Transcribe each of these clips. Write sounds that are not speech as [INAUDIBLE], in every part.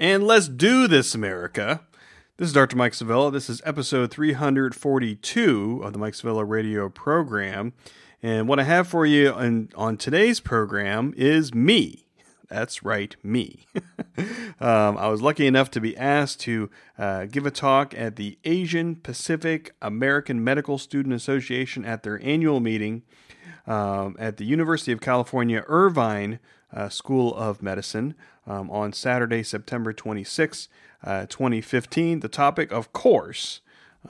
And let's do this, America. This is Dr. Mike Sevilla. This is episode 342 of the Mike Sevilla radio program. And what I have for you on, on today's program is me. That's right, me. [LAUGHS] um, I was lucky enough to be asked to uh, give a talk at the Asian Pacific American Medical Student Association at their annual meeting um, at the University of California, Irvine uh, School of Medicine um, on Saturday, September 26, uh, 2015. The topic, of course,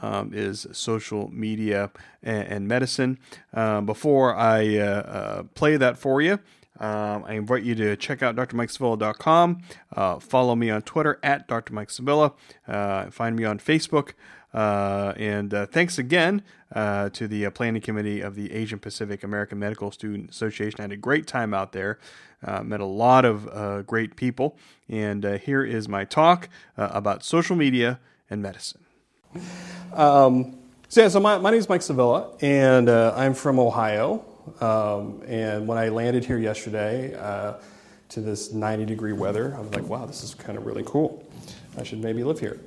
um, is social media and, and medicine. Um, before I uh, uh, play that for you, um, I invite you to check out drmikesevilla.com. Uh, follow me on Twitter at Dr. Mike Sevilla. Uh, find me on Facebook. Uh, and uh, thanks again uh, to the uh, planning committee of the Asian Pacific American Medical Student Association. I had a great time out there, uh, met a lot of uh, great people. And here is my talk about social media and medicine. Um, so, yeah, so my, my name is Mike Sevilla, and I'm from Ohio. Um, and when I landed here yesterday to this 90 degree weather, I was like, wow, this is kind of really cool. I should maybe live here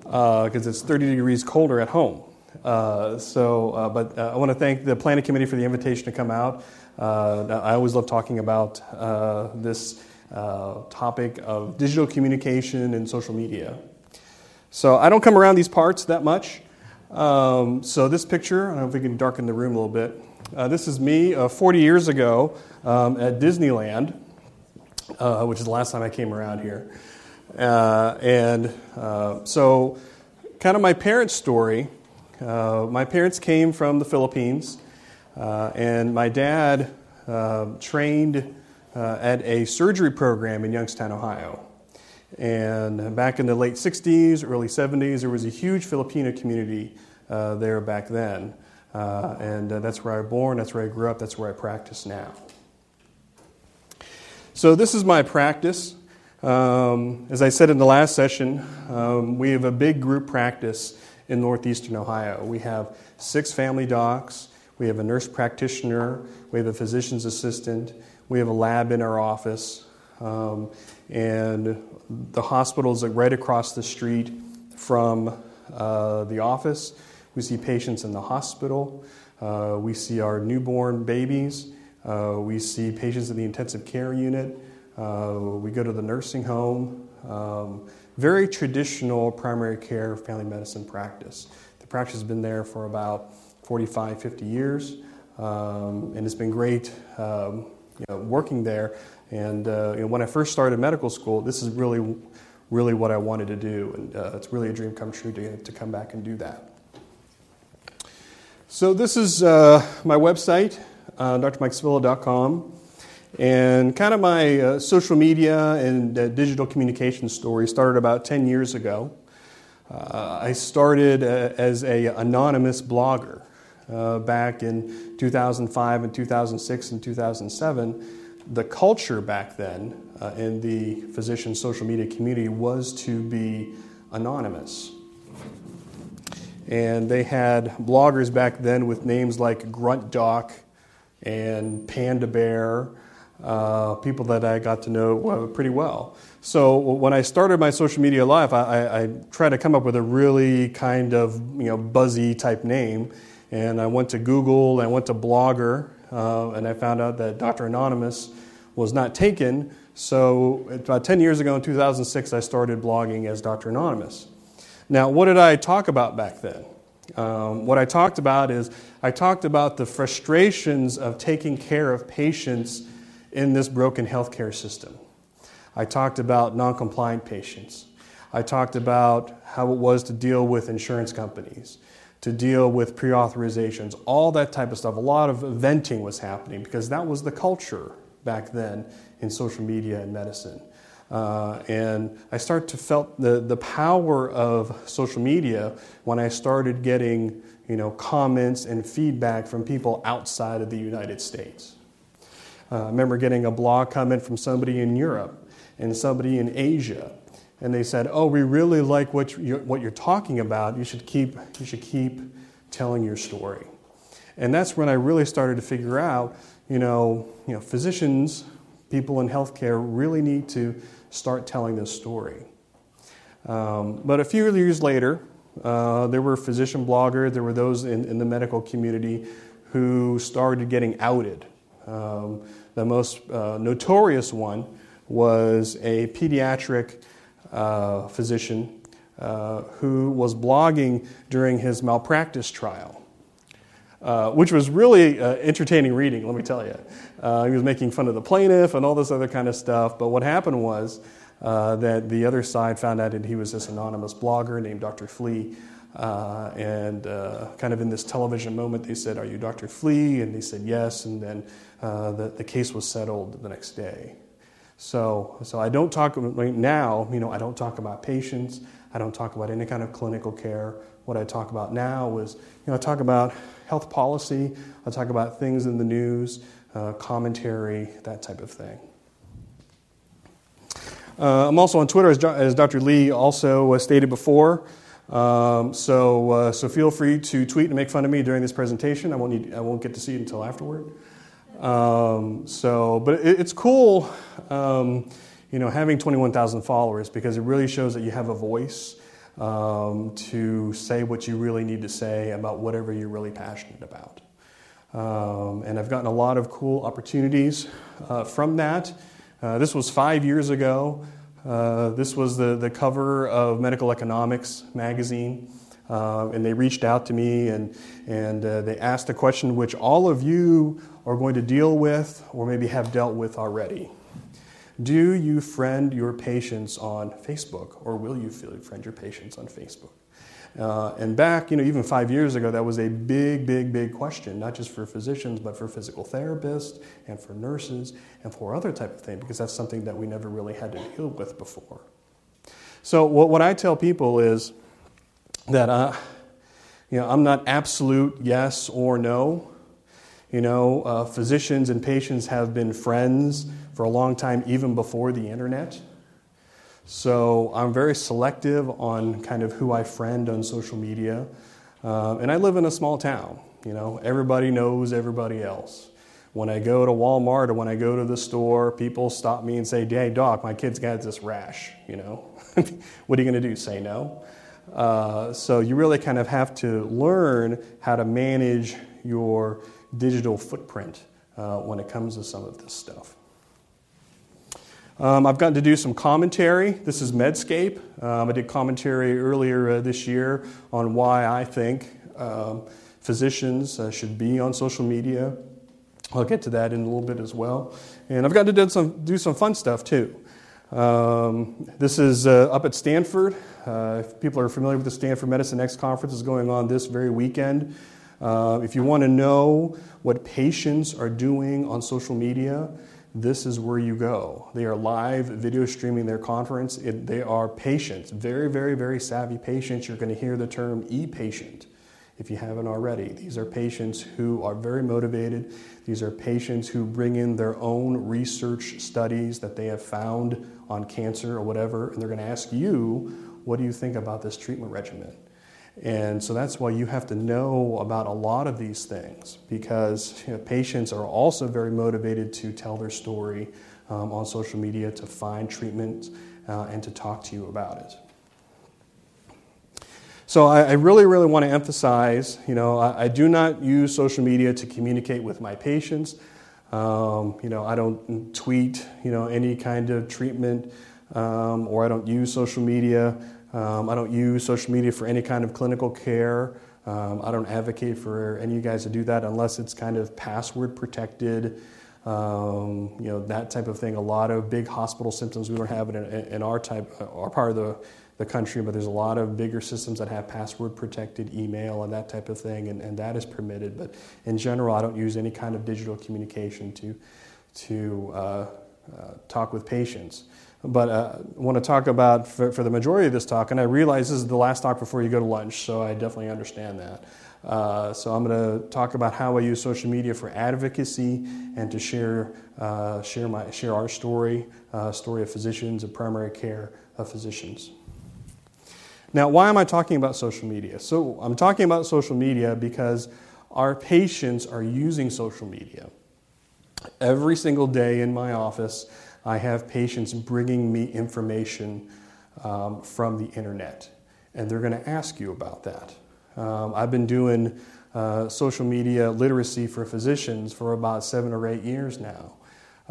because uh, it's 30 degrees colder at home. Uh, so, uh, but uh, I want to thank the planning committee for the invitation to come out. Uh, I always love talking about uh, this topic of digital communication and social media. So, I don't come around these parts that much. Um, so, this picture, I don't know if we can darken the room a little bit. this is me 40 years ago um, at Disneyland, which is the last time I came around here. Uh, and uh, so, kind of my parents' story. Uh, my parents came from the Philippines, uh, and my dad uh, trained uh, at a surgery program in Youngstown, Ohio. And back in the late 60s, early 70s, there was a huge Filipino community there back then. and that's where I was born, that's where I grew up, that's where I practice now. So, this is my practice. Um, as I said in the last session, um, we have a big group practice in northeastern Ohio. We have six family docs, we have a nurse practitioner, we have a physician's assistant, we have a lab in our office, um, and the hospital is right across the street from uh, the office. We see patients in the hospital, uh, we see our newborn babies, uh, we see patients in the intensive care unit. Uh, we go to the nursing home. Um, very traditional primary care family medicine practice. The practice has been there for about 45, 50 years, um, and it's been great um, you know, working there. And uh, you know, when I first started medical school, this is really, really what I wanted to do, and uh, it's really a dream come true to, to come back and do that. So this is uh, my website, uh, drmikesevilla.com. And kind of my uh, social media and uh, digital communication story started about 10 years ago. Uh, I started as an anonymous blogger uh, back in 2005 and 2006 and 2007. The culture back then uh, in the physician social media community was to be anonymous. And they had bloggers back then with names like Grunt Doc and Panda Bear uh, people that I got to know pretty well. So when I started my social media life, I, I, I, tried to come up with a really kind of you know buzzy type name, and I went to Google, I went to Blogger, uh, and I found out that Dr. Anonymous was not taken. So about 10 years ago in 2006, I started blogging as Dr. Anonymous. Now, what did I talk about back then? Um, what I talked about is I talked about the frustrations of taking care of patients in this broken healthcare system. I talked about non compliant patients. I talked about how it was to deal with insurance companies, to deal with pre authorizations, all that type of stuff. A lot of venting was happening because that was the culture back then in social media and medicine. Uh, and I started to felt the, the power of social media when I started getting you know, comments and feedback from people outside of the United States. Uh, I remember getting a blog comment from somebody in Europe and somebody in Asia, and they said, "Oh, we really like what you're, what you're talking about. You should keep you should keep telling your story." And that's when I really started to figure out, you know, you know, physicians, people in healthcare really need to start telling this story. Um, but a few years later, uh, there were physician bloggers, there were those in, in, the medical community who started getting outed. Um, the most uh, notorious one was a pediatric uh, physician uh, who was blogging during his malpractice trial. Uh, which was really uh, entertaining reading, let me tell you. Uh, he was making fun of the plaintiff and all this other kind of stuff. But what happened was uh, that the other side found out that he was this anonymous blogger named Dr. Flea. Uh, and uh, kind of in this television moment, they said, Are you Dr. Flea? And he said, Yes. And then the, the case was settled the next day. So, so I don't talk right now, you know, I don't talk about patients. I don't talk about any kind of clinical care. What I talk about now is, you know, I talk about health policy. I talk about things in the news, uh, commentary, that type of thing. Uh, I'm also on Twitter, as, as Dr. Lee also uh, stated before. Um, so, uh, so feel free to tweet and make fun of me during this presentation. I won't, need, I won't get to see it until afterward. Um, so, but it, it's cool, um, you know, having 21,000 followers because it really shows that you have a voice um, to say what you really need to say about whatever you're really passionate about. Um, and I've gotten a lot of cool opportunities uh, from that. Uh, this was five years ago. Uh, this was the, the cover of Medical Economics magazine. Uh, and they reached out to me and, and uh, they asked a question which all of you are going to deal with or maybe have dealt with already. Do you friend your patients on Facebook or will you friend your patients on Facebook? Uh, and back, you know, even five years ago, that was a big, big, big question, not just for physicians, but for physical therapists and for nurses and for other type of thing, because that's something that we never really had to deal with before. So what, what I tell people is that, uh, you know, I'm not absolute yes or no. You know, uh, physicians and patients have been friends for a long time, even before the internet. So I'm very selective on kind of who I friend on social media. Uh, and I live in a small town. You know, everybody knows everybody else. When I go to Walmart or when I go to the store, people stop me and say, Hey, doc, my kid's got this rash. You know, [LAUGHS] what are you going to do? Say no? Uh, so you really kind of have to learn how to manage your digital footprint uh, when it comes to some of this stuff. Um, I've gotten to do some commentary. This is Medscape. Um, I did commentary earlier uh, this year on why I think um, physicians uh, should be on social media. I'll get to that in a little bit as well. And I've gotten to do some, do some fun stuff too. Um, this is uh, up at Stanford. Uh, if people are familiar with the Stanford Medicine X conference, is going on this very weekend. Uh, if you want to know what patients are doing on social media, this is where you go. They are live video streaming their conference. It, they are patients, very, very, very savvy patients. You're going to hear the term e patient if you haven't already. These are patients who are very motivated. These are patients who bring in their own research studies that they have found on cancer or whatever, and they're going to ask you, What do you think about this treatment regimen? And so that's why you have to know about a lot of these things because you know, patients are also very motivated to tell their story um, on social media, to find treatment, uh, and to talk to you about it. So I, I really, really want to emphasize, you know, I, I, do not use social media to communicate with my patients. Um, you know, I don't tweet, you know, any kind of treatment, um, or I don't use social media um, I don't use social media for any kind of clinical care. Um, I don't advocate for any of you guys to do that unless it's kind of password protected, um, you know, that type of thing. A lot of big hospital systems we don't have it in, in our type, uh, our part of the, the country, but there's a lot of bigger systems that have password protected email and that type of thing, and, and that is permitted. But in general, I don't use any kind of digital communication to, to uh, uh, talk with patients. But uh, I want to talk about, for, for, the majority of this talk, and I realize this is the last talk before you go to lunch, so I definitely understand that. Uh, so I'm going to talk about how I use social media for advocacy and to share, uh, share, my, share our story, uh, story of physicians of primary care of physicians. Now, why am I talking about social media? So I'm talking about social media because our patients are using social media. Every single day in my office, I have patients bringing me information um, from the internet. And they're going to ask you about that. Um, I've been doing uh, social media literacy for physicians for about seven or eight years now.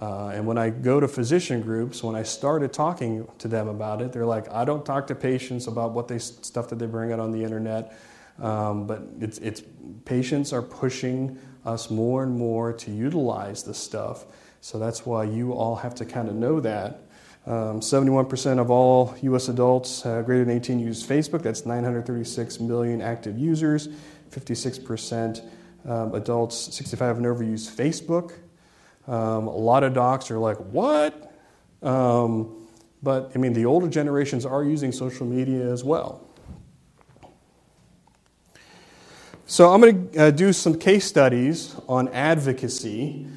Uh, and when I go to physician groups, when I started talking to them about it, they're like, I don't talk to patients about what they stuff that they bring out on the internet. Um, but it's, it's patients are pushing us more and more to utilize this stuff. So that's why you all have to kind of know that. Um, 71% of all U.S. adults uh, greater than 18 use Facebook. That's 936 million active users. 56% um, adults 65 and over use Facebook. Um, a lot of docs are like, what? Um, but I mean, the older generations are using social media as well. So I'm going to uh, do some case studies on advocacy,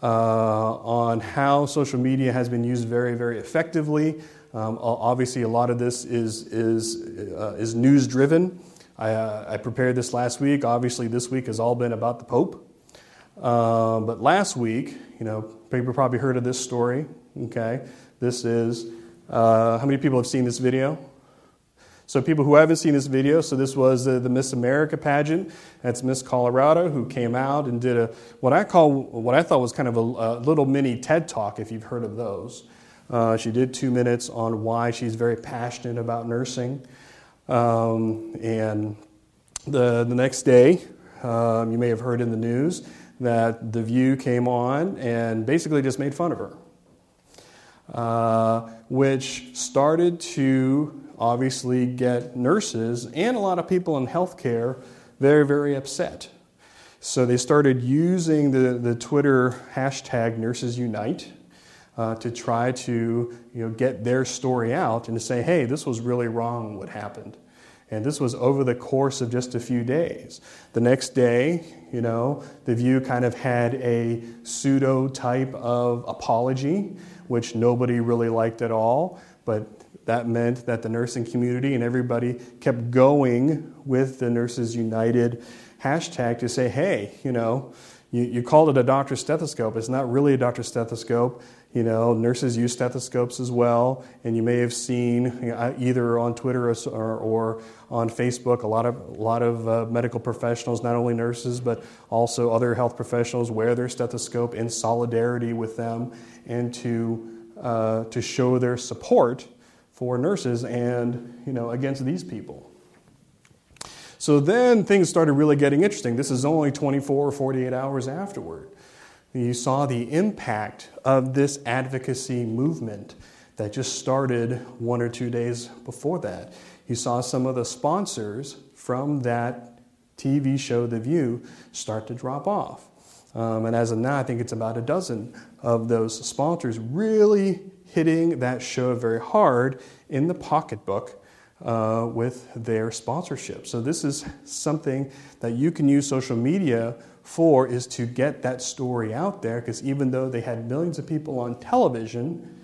uh, on how social media has been used very, very effectively. Um, obviously, a lot of this is, is, uh, is news driven. I, uh, I, prepared this last week. Obviously, this week has all been about the Pope. Uh, but last week, you know, people probably heard of this story. Okay, this is uh, how many people have seen this video? So, people who haven't seen this video, so this was uh, the Miss America pageant. That's Miss Colorado who came out and did a what I call what I thought was kind of a, a little mini TED talk, if you've heard of those. Uh, she did two minutes on why she's very passionate about nursing. Um, and the, the next day, um, you may have heard in the news that The View came on and basically just made fun of her, uh, which started to obviously get nurses and a lot of people in healthcare very, very upset. So they started using the, the Twitter hashtag Nurses Unite uh, to try to you know, get their story out and to say, hey, this was really wrong what happened. And this was over the course of just a few days. The next day, you know, The View kind of had a pseudo type of apology, which nobody really liked at all. But that meant that the nursing community and everybody kept going with the Nurses United hashtag to say, hey, you know, you, you called it a doctor's stethoscope. It's not really a doctor's stethoscope. You know, nurses use stethoscopes as well, and you may have seen either on Twitter or, or, or, on Facebook a lot of a lot of uh, medical professionals, not only nurses but also other health professionals, wear their stethoscope in solidarity with them and to uh, to show their support for nurses and you know against these people. So then things started really getting interesting. This is only 24 or 48 hours afterward you saw the impact of this advocacy movement that just started one or two days before that. You saw some of the sponsors from that TV show, The View, start to drop off. Um, and as of now, I think it's about a dozen of those sponsors really hitting that show very hard in the pocketbook uh, with their sponsorship. So, this is something that you can use social media for is to get that story out there because even though they had millions of people on television,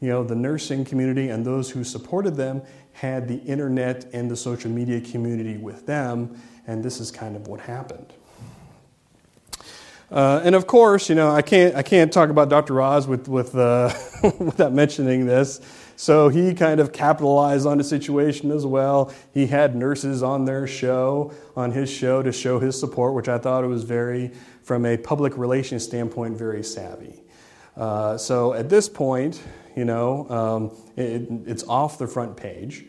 you know, the nursing community and those who supported them had the internet and the social media community with them, and this is kind of what happened. Uh, and of course, you know, I can't, I can't talk about Dr. Oz with, with, uh, [LAUGHS] without mentioning this. So he kind of capitalized on the situation as well. He had nurses on their show, on his show, to show his support, which I thought was very, from a public relations standpoint, very savvy. Uh, so at this point, you know, um, it, it's off the front page,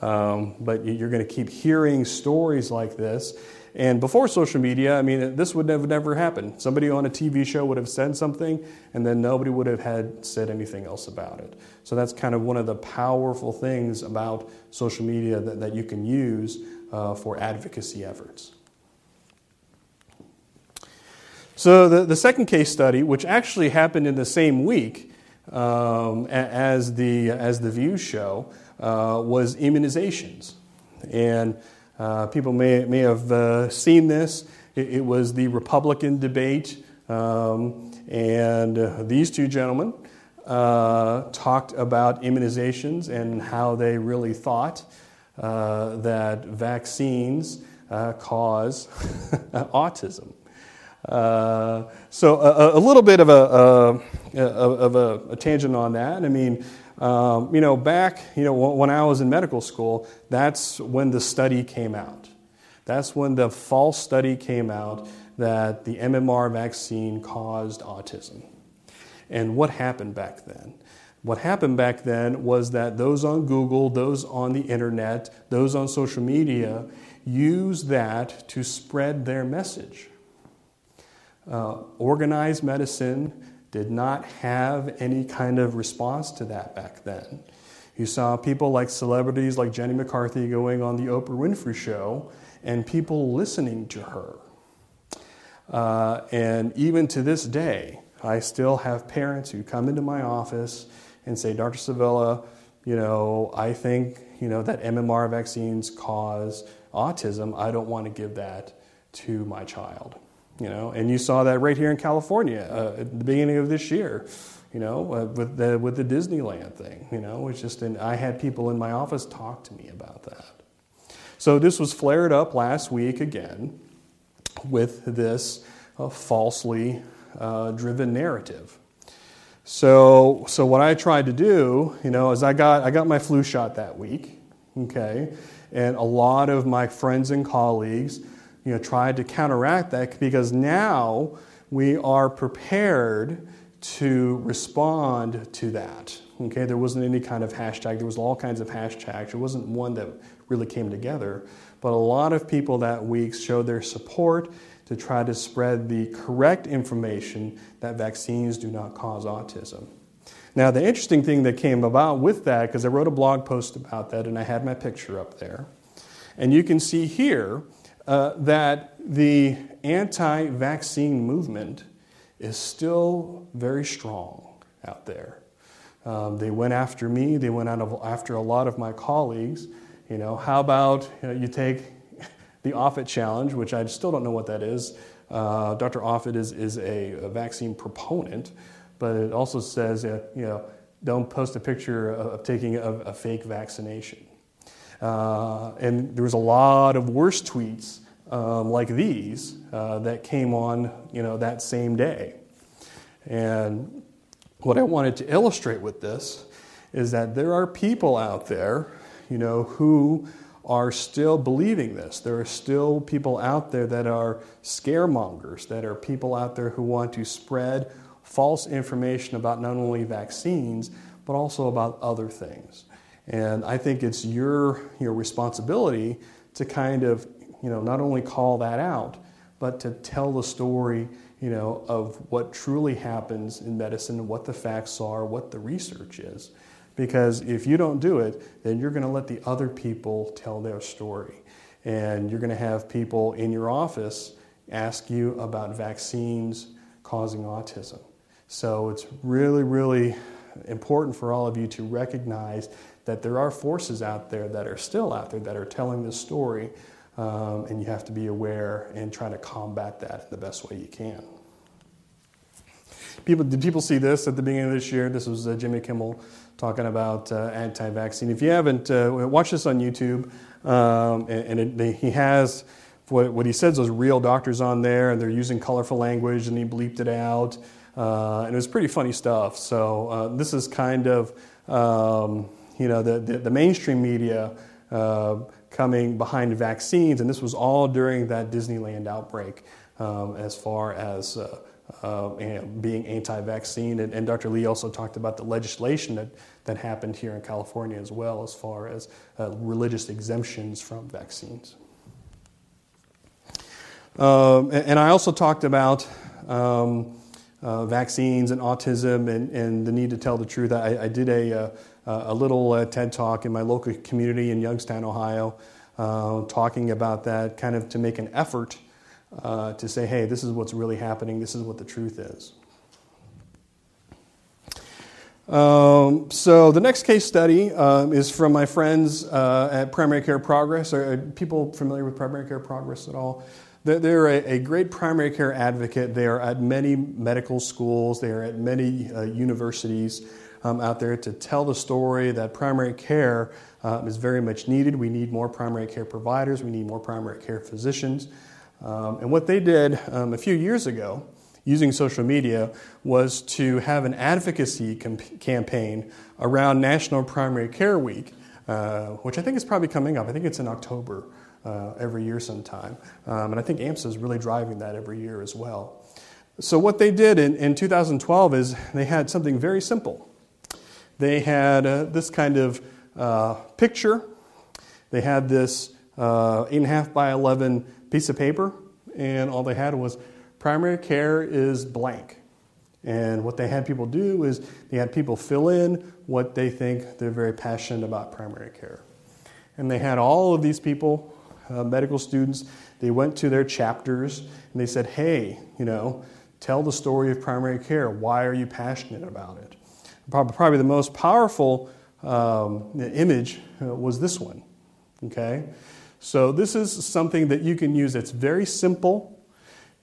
um, but you're going to keep hearing stories like this. And before social media, I mean, this would have never happened. Somebody on a TV show would have said something, and then nobody would have had said anything else about it. So that's kind of one of the powerful things about social media that, that you can use uh, for advocacy efforts. So the, the second case study, which actually happened in the same week um, as, the, as the View show, uh, was immunizations. And uh, people may, may have uh, seen this. It, it, was the Republican debate, um, and uh, these two gentlemen uh, talked about immunizations and how they really thought uh, that vaccines uh, cause [LAUGHS] autism. so, a, a, little bit of a, a of a, a, tangent on that. I mean, Um, you know, back, you know, when I was in medical school, that's when the study came out. That's when the false study came out that the MMR vaccine caused autism. And what happened back then? What happened back then was that those on Google, those on the internet, those on social media used that to spread their message. Uh, organized medicine did not have any kind of response to that back then. You saw people like celebrities like Jenny McCarthy going on the Oprah Winfrey Show and people listening to her. Uh, and even to this day, I still have parents who come into my office and say, Dr. Sevilla, you know, I think, you know, that MMR vaccines cause autism. I don't want to give that to my child. You know, and you saw that right here in California uh, at the beginning of this year. You know, uh, with the with the Disneyland thing. You know, it's just an, I had people in my office talk to me about that. So this was flared up last week again with this uh, falsely uh, driven narrative. So, so what I tried to do, you know, is I got I got my flu shot that week, okay, and a lot of my friends and colleagues you know, tried to counteract that because now we are prepared to respond to that. Okay, there wasn't any kind of hashtag. There was all kinds of hashtags. There wasn't one that really came together. But a lot of people that week showed their support to try to spread the correct information that vaccines do not cause autism. Now, the interesting thing that came about with that, because I wrote a blog post about that and I had my picture up there, and you can see here uh, that the anti vaccine movement is still very strong out there. Um, they went after me, they went after a lot of my colleagues. You know, how about you, know, you take the Offit Challenge, which I still don't know what that is. Uh, Dr. Offit is, is a, a, vaccine proponent, but it also says, uh, you know, don't post a picture of, of taking a, a fake vaccination. Uh, and there was a lot of worse tweets um, like these uh, that came on, you know, that same day. And what I wanted to illustrate with this is that there are people out there, you know, who are still believing this. There are still people out there that are scaremongers, that are people out there who want to spread false information about not only vaccines, but also about other things. And I think it's your, your responsibility to kind of, you know, not only call that out, but to tell the story, you know, of what truly happens in medicine, what the facts are, what the research is. Because if you don't do it, then you're going to let the other people tell their story. And you're going to have people in your office ask you about vaccines causing autism. So it's really, really important for all of you to recognize that there are forces out there that are still out there that are telling this story, um, and you have to be aware and try to combat that in the best way you can. People, did people see this at the beginning of this year? This was uh, Jimmy Kimmel talking about uh, anti-vaccine. If you haven't, uh, watch this on YouTube, um, and, and it, he has what, what, he says those real doctors on there, and they're using colorful language, and he bleeped it out, uh, and it was pretty funny stuff. So uh, this is kind of um, you know, the, the, the mainstream media uh, coming behind vaccines, and this was all during that Disneyland outbreak um, as far as uh, uh, being anti vaccine. And, and, Dr. Lee also talked about the legislation that, that happened here in California as well, as far as uh, religious exemptions from vaccines. Um, and, and, I also talked about. Um, uh, vaccines and autism and, and the need to tell the truth. I, I did a, uh, a little uh, TED talk in my local community in Youngstown, Ohio, uh, talking about that, kind of to make an effort uh, to say, hey, this is what's really happening, this is what the truth is. Um, so the next case study um, is from my friends uh, at Primary Care Progress. Are, people familiar with Primary Care Progress at all? They're a, a, great primary care advocate. They are at many medical schools. They are at many uh, universities um, out there to tell the story that primary care um, is very much needed. We need more primary care providers, we need more primary care physicians. Um, and what they did um, a few years ago using social media was to have an advocacy campaign around National Primary Care Week, uh, which I think is probably coming up. I think it's in October uh, every year sometime. Um, and I think AMSA is really driving that every year as well. So, what they did in, in 2012 is they had something very simple. They had uh, this kind of uh, picture, they had this uh, 8.5 by 11 piece of paper, and all they had was primary care is blank. And what they had people do is they had people fill in what they think they're very passionate about primary care. And they had all of these people, uh, medical students, they went to their chapters and they said, hey, you know, tell the story of primary care. Why are you passionate about it? Probably the most powerful um, image uh, was this one. Okay? So, this is something that you can use that's very simple.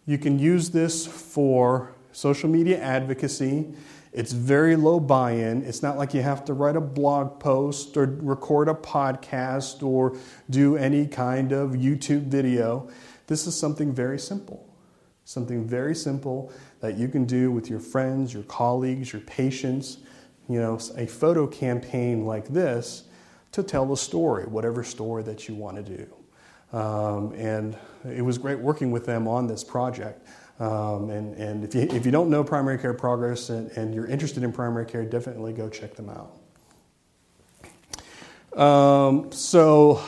You can use this for social media advocacy. It's very low buy in. It's not like you have to write a blog post or record a podcast or do any kind of YouTube video. This is something very simple. Something very simple that you can do with your friends, your colleagues, your patients. You know, a photo campaign like this to tell the story, whatever story that you want to do. Um, and it was great working with them on this project. Um, and and if, you, if you don't know Primary Care Progress and, and you're interested in primary care, definitely go check them out. Um, so,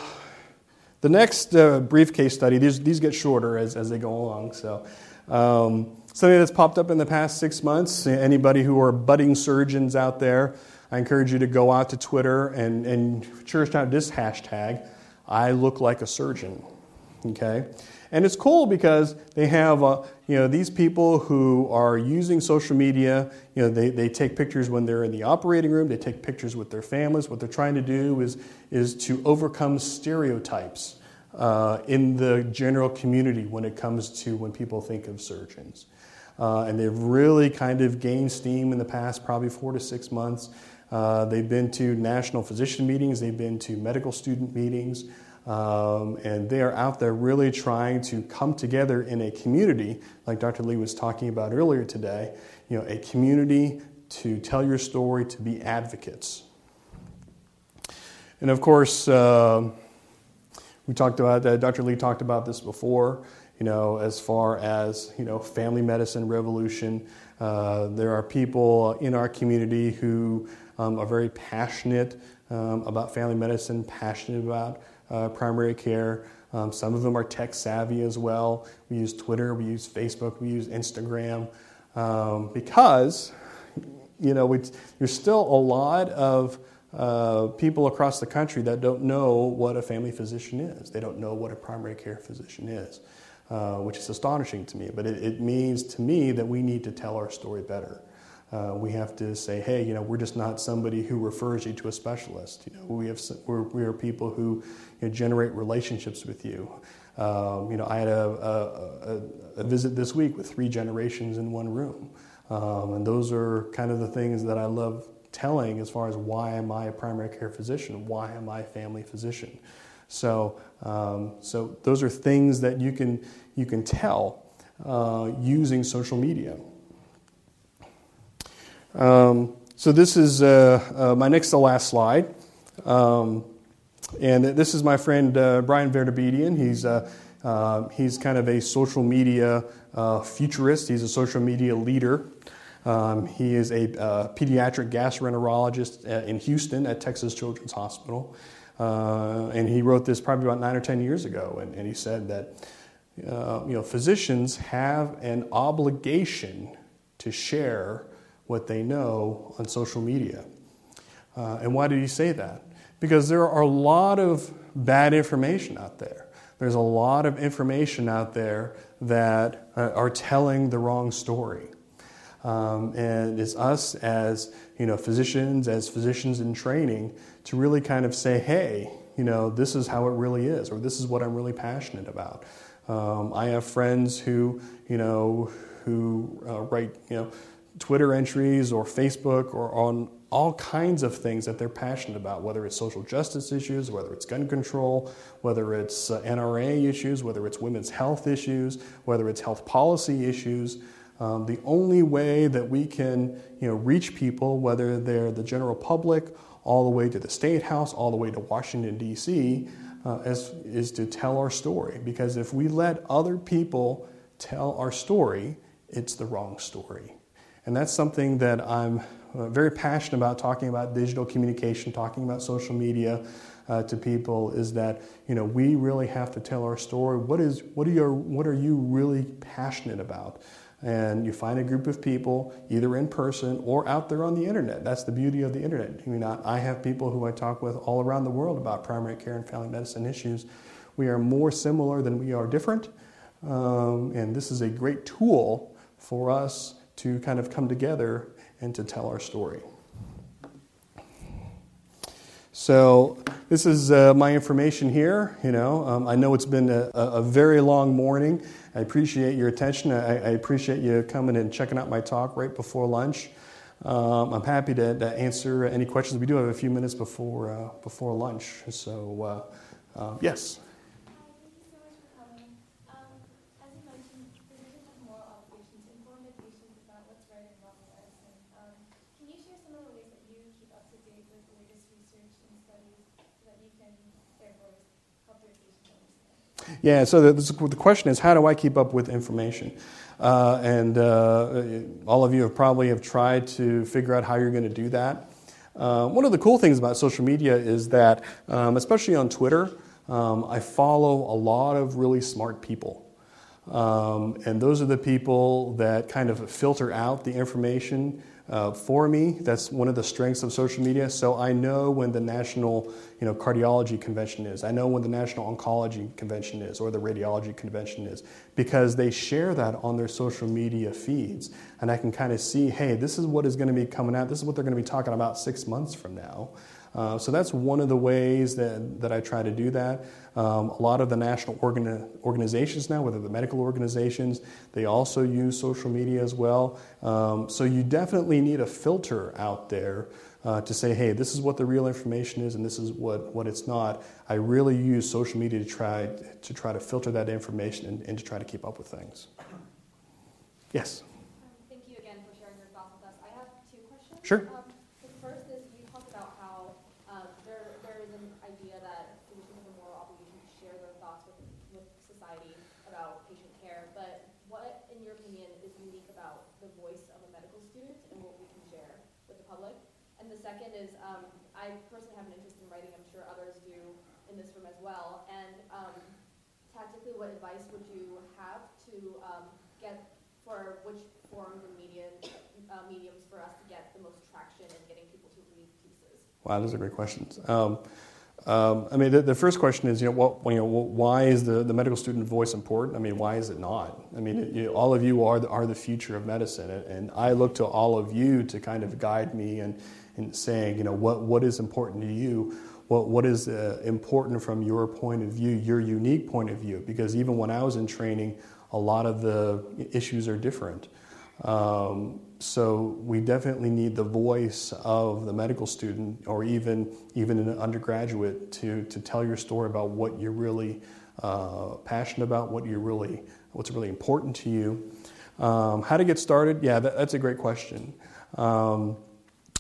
the next uh, brief case study, these, these get shorter as, as they go along. So, um, something that's popped up in the past six months, anybody who are budding surgeons out there, I encourage you to go out to Twitter and, and search out this hashtag, I look like a surgeon. Okay? And it's cool because they have, uh, you know, these people who are using social media, you know, they, they take pictures when they're in the operating room, they take pictures with their families. What they're trying to do is, is to overcome stereotypes uh, in the general community when it comes to when people think of surgeons. Uh, and they've really kind of gained steam in the past probably four to six months. Uh, they've been to national physician meetings, they've been to medical student meetings. Um, and they are out there really trying to come together in a community, like Dr. Lee was talking about earlier today, you know, a community to tell your story, to be advocates. And of course, uh, we talked about that, Dr. Lee talked about this before, you know, as far as, you know, family medicine revolution. Uh, there are people in our community who um, are very passionate um, about family medicine, passionate about uh, primary care. Um, some of them are tech savvy as well. We use Twitter, we use Facebook, we use Instagram um, because, you know, there's still a lot of uh, people across the country that don't know what a family physician is. They don't know what a primary care physician is, uh, which is astonishing to me. But it, it means to me that we need to tell our story better. Uh, we have to say, hey, you know, we're just not somebody who refers you to a specialist. You know, we have we're, we are people who you know, generate relationships with you. Um, you know, I had a, a, a, visit this week with three generations in one room, um, and those are kind of the things that I love telling as far as why am I a primary care physician? Why am I a family physician? So, um, so those are things that you can you can tell uh, using social media. Um, so this is uh, uh, my next to last slide. Um, and this is my friend uh, Bryan Vartabedian. He's, uh, uh, he's kind of a social media uh, futurist. He's a social media leader. Um, he is a pediatric gastroenterologist in Houston at Texas Children's Hospital. and he wrote this probably about nine or ten years ago. And, and he said that you know, physicians have an obligation to share what they know on social media. Uh, and why did he say that? Because there are a lot of bad information out there. There's a lot of information out there that uh, are telling the wrong story. Um, and it's us as you know physicians, as physicians in training, to really kind of say, hey, you know, this is how it really is, or this is what I'm really passionate about. Um, I have friends who, you know, who uh, write, you know, Twitter entries or Facebook or on all kinds of things that they're passionate about, whether it's social justice issues, whether it's gun control, whether it's uh, NRA issues, whether it's women's health issues, whether it's health policy issues. Um, the only way that we can you know, reach people, whether they're the general public, all the way to the State House, all the way to Washington, D.C., uh, is, is to tell our story. Because if we let other people tell our story, it's the wrong story. And that's something that I'm uh, very passionate about talking about digital communication, talking about social media uh, to people is that you know we really have to tell our story. What is what are you what are you really passionate about? And you find a group of people either in person or out there on the internet. That's the beauty of the internet. I mean, I have people who I talk with all around the world about primary care and family medicine issues. We are more similar than we are different, um, and this is a great tool for us to kind of come together and to tell our story. So this is uh, my information here. You know, um, I know it's been a, a, very long morning. I appreciate your attention. I, I, appreciate you coming and checking out my talk right before lunch. Um, I'm happy to, to, answer any questions. We do have a few minutes before uh, before lunch. So uh, uh yes. Yeah, so the, the question is how do I keep up with information? Uh, and uh, all of you have probably have tried to figure out how you're going to do that. Uh, one of the cool things about social media is that, um, especially on Twitter, um, I follow a lot of really smart people. Um, and those are the people that kind of filter out the information uh, for me. That's one of the strengths of social media. So I know when the national you know, cardiology convention is. I know when the national oncology convention is or the radiology convention is because they share that on their social media feeds. And I can kind of see, hey, this is what is going to be coming out. This is what they're going to be talking about six months from now. Uh, so that's one of the ways that, that I try to do that. Um, a lot of the national organi- organizations now, whether the medical organizations, they also use social media as well. Um, so you definitely need a filter out there uh, to say, hey, this is what the real information is and this is what, what it's not. I really use social media to try to, try to filter that information and, and to try to keep up with things. Yes? Um, thank you again for sharing your thoughts with us. I have two questions. Sure. Um, second is um, I personally have an interest in writing. I'm sure others do in this room as well. And um, tactically, what advice would you have to um, get for which forms and medium, uh, mediums for us to get the most traction in getting people to read pieces? Wow, those are great questions. Um, um, I mean, the, the, first question is, you know, what, you know, why is the, the medical student voice important? I mean, why is it not? I mean, you know, all of you are the, are the future of medicine, and, and I look to all of you to kind of guide me and and saying, you know, what, what is important to you? What, what is uh, important from your point of view, your unique point of view? Because even when I was in training, a lot of the issues are different. Um, so we definitely need the voice of the medical student or even, even an undergraduate to, to tell your story about what you're really uh, passionate about, what you're really, what's really important to you. Um, how to get started? Yeah, that, that's a great question. Um,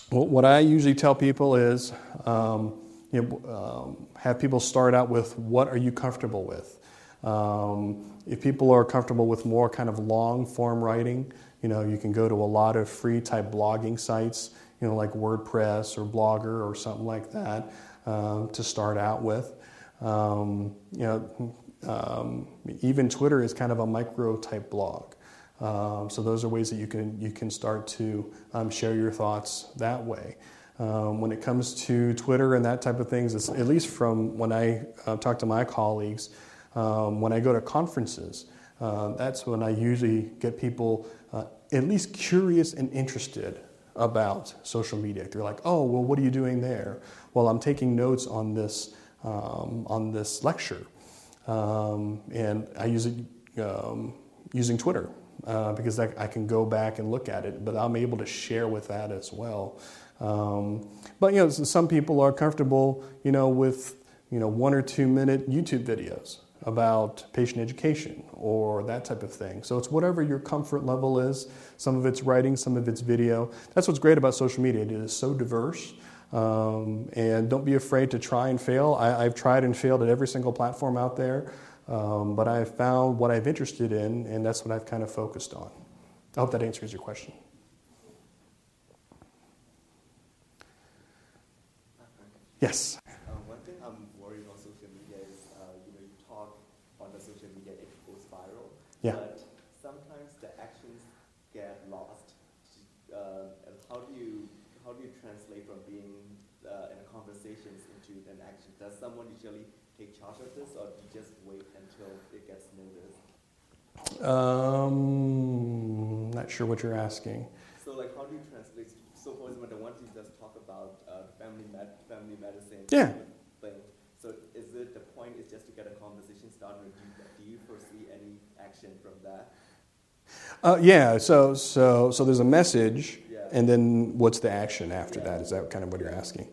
what I usually tell people is, um, you know, um, have people start out with what are you comfortable with. Um, if people are comfortable with more kind of long form writing, you know, you can go to a lot of free type blogging sites, you know, like WordPress or Blogger or something like that um, to start out with. Um, you know, um, even Twitter is kind of a micro type blog. Um, so those are ways that you can you can start to share your thoughts that way. Um, when it comes to Twitter and that type of things, at least from when I uh, talk to my colleagues, um, when I go to conferences, uh, that's when I usually get people uh, at least curious and interested about social media. They're like, "Oh, well, what are you doing there?" Well, I'm taking notes on this um, on this lecture, um, and I use it using Twitter uh, because I, I, can go back and look at it, but I'm able to share with that as well. Um, but you know, some people are comfortable, you know, with you know one or two minute YouTube videos. about patient education or that type of thing. So it's whatever your comfort level is. Some of it's writing, some of it's video. That's what's great about social media. It is so diverse. Um, and don't be afraid to try and fail. I, have tried and failed at every single platform out there, um, but I've found what I've interested in, and that's what I've kind of focused on. I hope that answers your question. Yes. Um, one thing I'm worried on social media is, uh, you know, you talk on the social media, it goes viral. Yeah. But sometimes the actions get lost. Uh, and how do you how do you translate from being uh, in conversations into an action? Does someone usually take charge of this, or do you just wait until it gets noticed? Um, not sure what you're asking. So, like, how do you translate? So, for example, the ones you just talk about uh, family med- family medicine. Yeah. Thing. So, is it the point is just to get a conversation started, or do you, do you foresee any action from that? Uh, yeah. So, so, so there's a message, Yeah. and then what's the action after Yeah. that? Is that kind of what you're asking?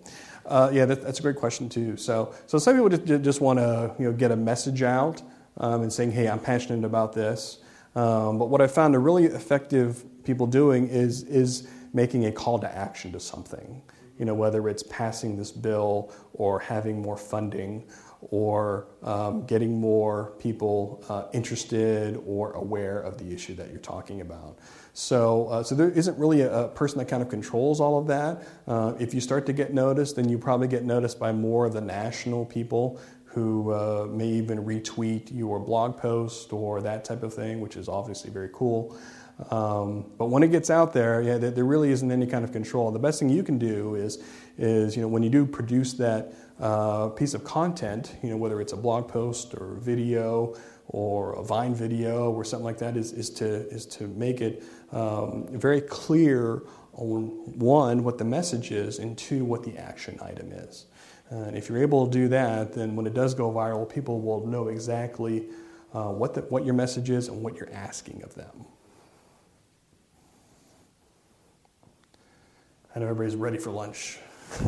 Uh, yeah, that, that's a great question too. So, so some people just, just want to you know get a message out um, and saying, "Hey, I'm passionate about this." Um, but what I found a really effective people doing is is making a call to action to something. You know, whether it's passing this bill or having more funding or um, getting more people uh, interested or aware of the issue that you're talking about. So, uh, so there isn't really a, a, person that kind of controls all of that. Uh, if you start to get noticed, then you probably get noticed by more of the national people who uh, may even retweet your blog post or that type of thing, which is obviously very cool. Um, but when it gets out there, yeah, there, really isn't any kind of control. The best thing you can do is, is you know, when you do produce that uh, piece of content, you know, whether it's a blog post or video or a Vine video or something like that, is, is, to, is to make it um, very clear on one, what the message is, and two, what the action item is. And if you're able to do that, then when it does go viral, people will know exactly uh, what, the, what your message is and what you're asking of them. I know everybody's ready for lunch. [LAUGHS]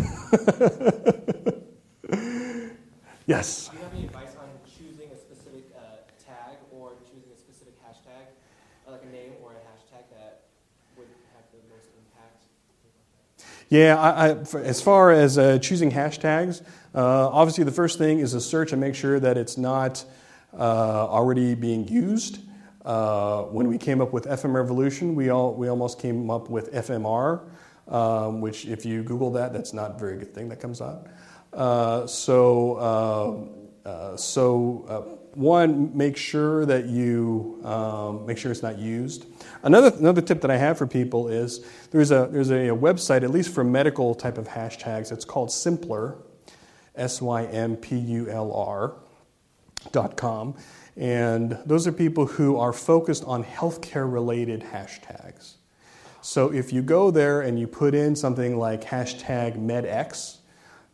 yes. Do you have any advice on choosing a specific uh, tag or choosing a specific hashtag, or like a name or a hashtag that would have the most impact? Yeah, I, I, for, as far as uh, choosing hashtags, uh, obviously the first thing is to search and make sure that it's not uh, already being used. Uh, when we came up with FM Revolution, we, all, we almost came up with FMR um, which if you Google that, that's not a very good thing that comes out. Uh, so, uh, uh, so uh, one, make sure that you um, make sure it's not used. Another another tip that I have for people is there's a there's a, a website at least for medical type of hashtags. It's called Symplur, S Y M P U L R dot com, and those are people who are focused on healthcare related hashtags. So if you go there and you put in something like hashtag MedX,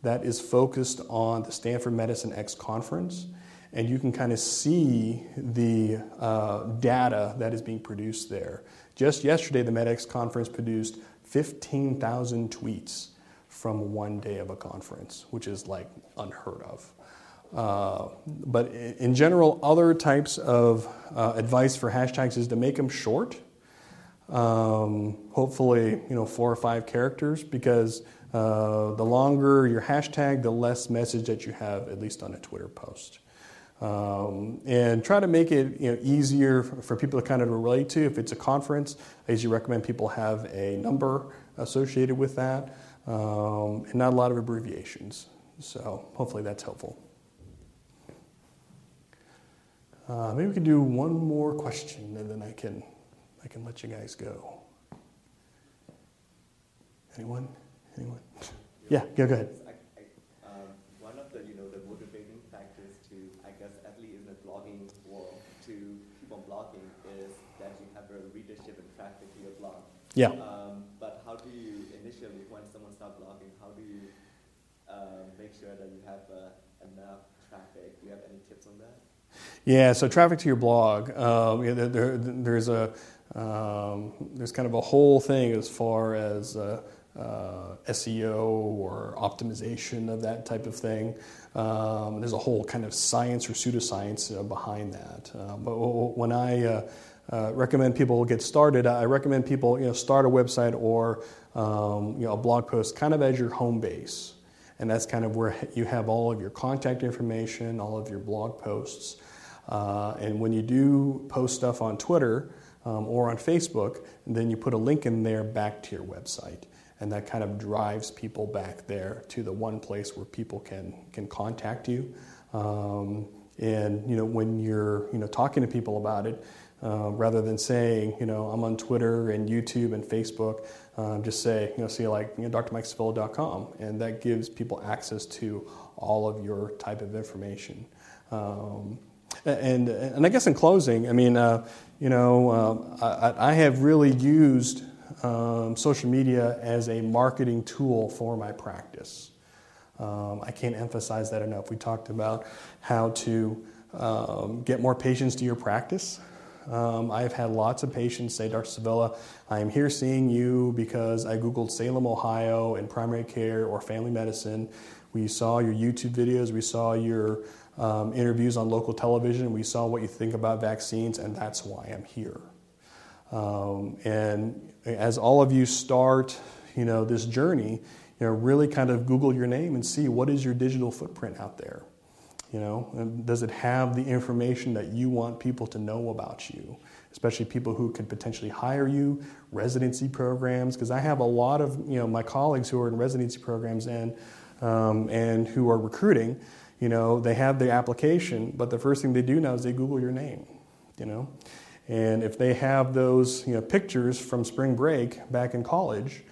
that is focused on the Stanford Medicine X conference, and you can kind of see the uh, data that is being produced there. Just yesterday, the MedX conference produced 15,000 tweets from one day of a conference, which is like unheard of. Uh, but in general, other types of uh, advice for hashtags is to make them short um, hopefully, you know, four or five characters because uh, the longer your hashtag, the less message that you have, at least on a Twitter post. Um, and try to make it you know, easier for people to kind of relate to. If it's a conference, I usually recommend people have a number associated with that um, and not a lot of abbreviations. So hopefully that's helpful. Uh, maybe we can do one more question and then I can I can let you guys go. Anyone? Anyone? [LAUGHS] Yeah, go, go ahead. I, I, um, one of the, you know, the motivating factors to, I guess, at least in the blogging world, to keep on blogging is that you have a readership and traffic to your blog. Yeah. Um, but how do you, initially, when someone starts blogging, how do you uh, make sure that you have uh, enough traffic? Do you have any tips on that? Yeah, so traffic to your blog. Um, yeah, there, there's a um, there's kind of a whole thing as far as uh, uh, SEO or optimization of that type of thing. Um, there's a whole kind of science or pseudoscience uh, behind that. Uh, but when I uh, uh, recommend people get started, I recommend people you know start a website or um, you know a blog post kind of as your home base, and that's kind of where you have all of your contact information, all of your blog posts. And when you do post stuff on Twitter um, or on Facebook, and then you put a link in there back to your website and that kind of drives people back there to the one place where people can can contact you. Um, and you know when you're you know talking to people about it, uh, rather than saying you know I'm on Twitter and YouTube and Facebook, uh, just say you know see like you know drmikesevilla.com, and that gives people access to all of your type of information. Um, and and I guess in closing, I mean uh, you know uh, I, I have really used um, social media as a marketing tool for my practice. Um, I can't emphasize that enough. We talked about how to um, get more patients to your practice. Um, I've had lots of patients say, Dr. Sevilla, I am here seeing you because I Googled Salem, Ohio, and primary care or family medicine. We saw your YouTube videos, we saw your um, interviews on local television, we saw what you think about vaccines, and that's why I'm here. Um, and as all of you start, you know, this journey, you know, really kind of Google your name and see what is your digital footprint out there. You know, does it have the information that you want people to know about you? Especially people who could potentially hire you, residency programs, because I have a lot of you know my colleagues who are in residency programs and um, and who are recruiting. You know, they have the application, but the first thing they do now is they Google your name. You know, and if they have those you know, pictures from spring break back in college,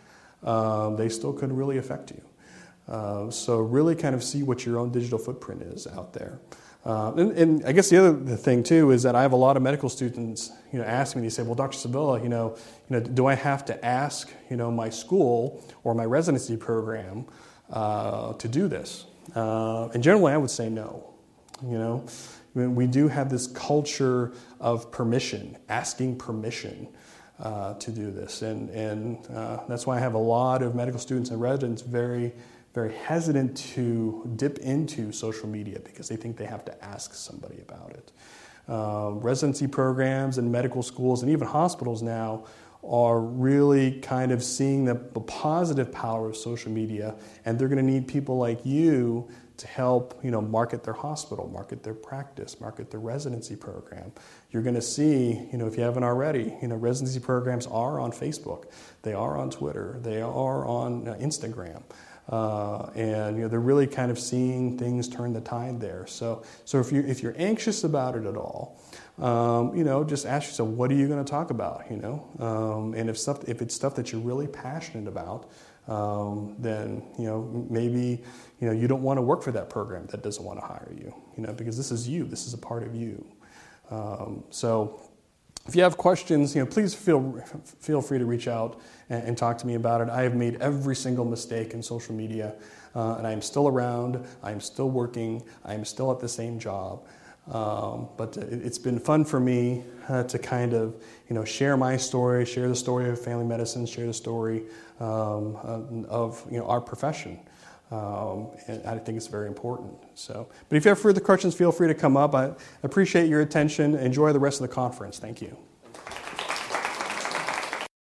um, they still could really affect you. Uh, so really kind of see what your own digital footprint is out there. Uh, and, and, I guess the other thing too is that I have a lot of medical students, you know, ask me. They say, "Well, Dr. Sevilla, you know, you know, do I have to ask, you know, my school or my residency program uh, to do this?" Uh, and generally, I would say no. You know, we do have this culture of permission, asking permission uh, to do this. And, and uh, that's why I have a lot of medical students and residents very, very hesitant to dip into social media because they think they have to ask somebody about it. Uh, residency programs and medical schools and even hospitals now are really kind of seeing the, the positive power of social media, and they're going to need people like you to help you know market their hospital, market their practice, market their residency program. You're going to see, you know, if you haven't already, you know, residency programs are on Facebook, they are on Twitter, they are on uh, Instagram. Uh, and you know they're really kind of seeing things turn the tide there. So, so if you if you're anxious about it at all, um, you know, just ask yourself, what are you going to talk about? You know, um, and if stuff if it's stuff that you're really passionate about, um, then you know maybe you know you don't want to work for that program that doesn't want to hire you. You know because this is you. This is a part of you. Um, so if you have questions, you know please feel feel free to reach out and, and, talk to me about it. I have made every single mistake in social media, uh, and I am still around. I am still working. I am still at the same job. Um, but it, has been fun for me uh, to kind of you know share my story, share the story of family medicine, share the story um, uh, of you know our profession. Um, and I think it's very important. So, but if you have further questions, feel free to come up. I appreciate your attention. Enjoy the rest of the conference. Thank you.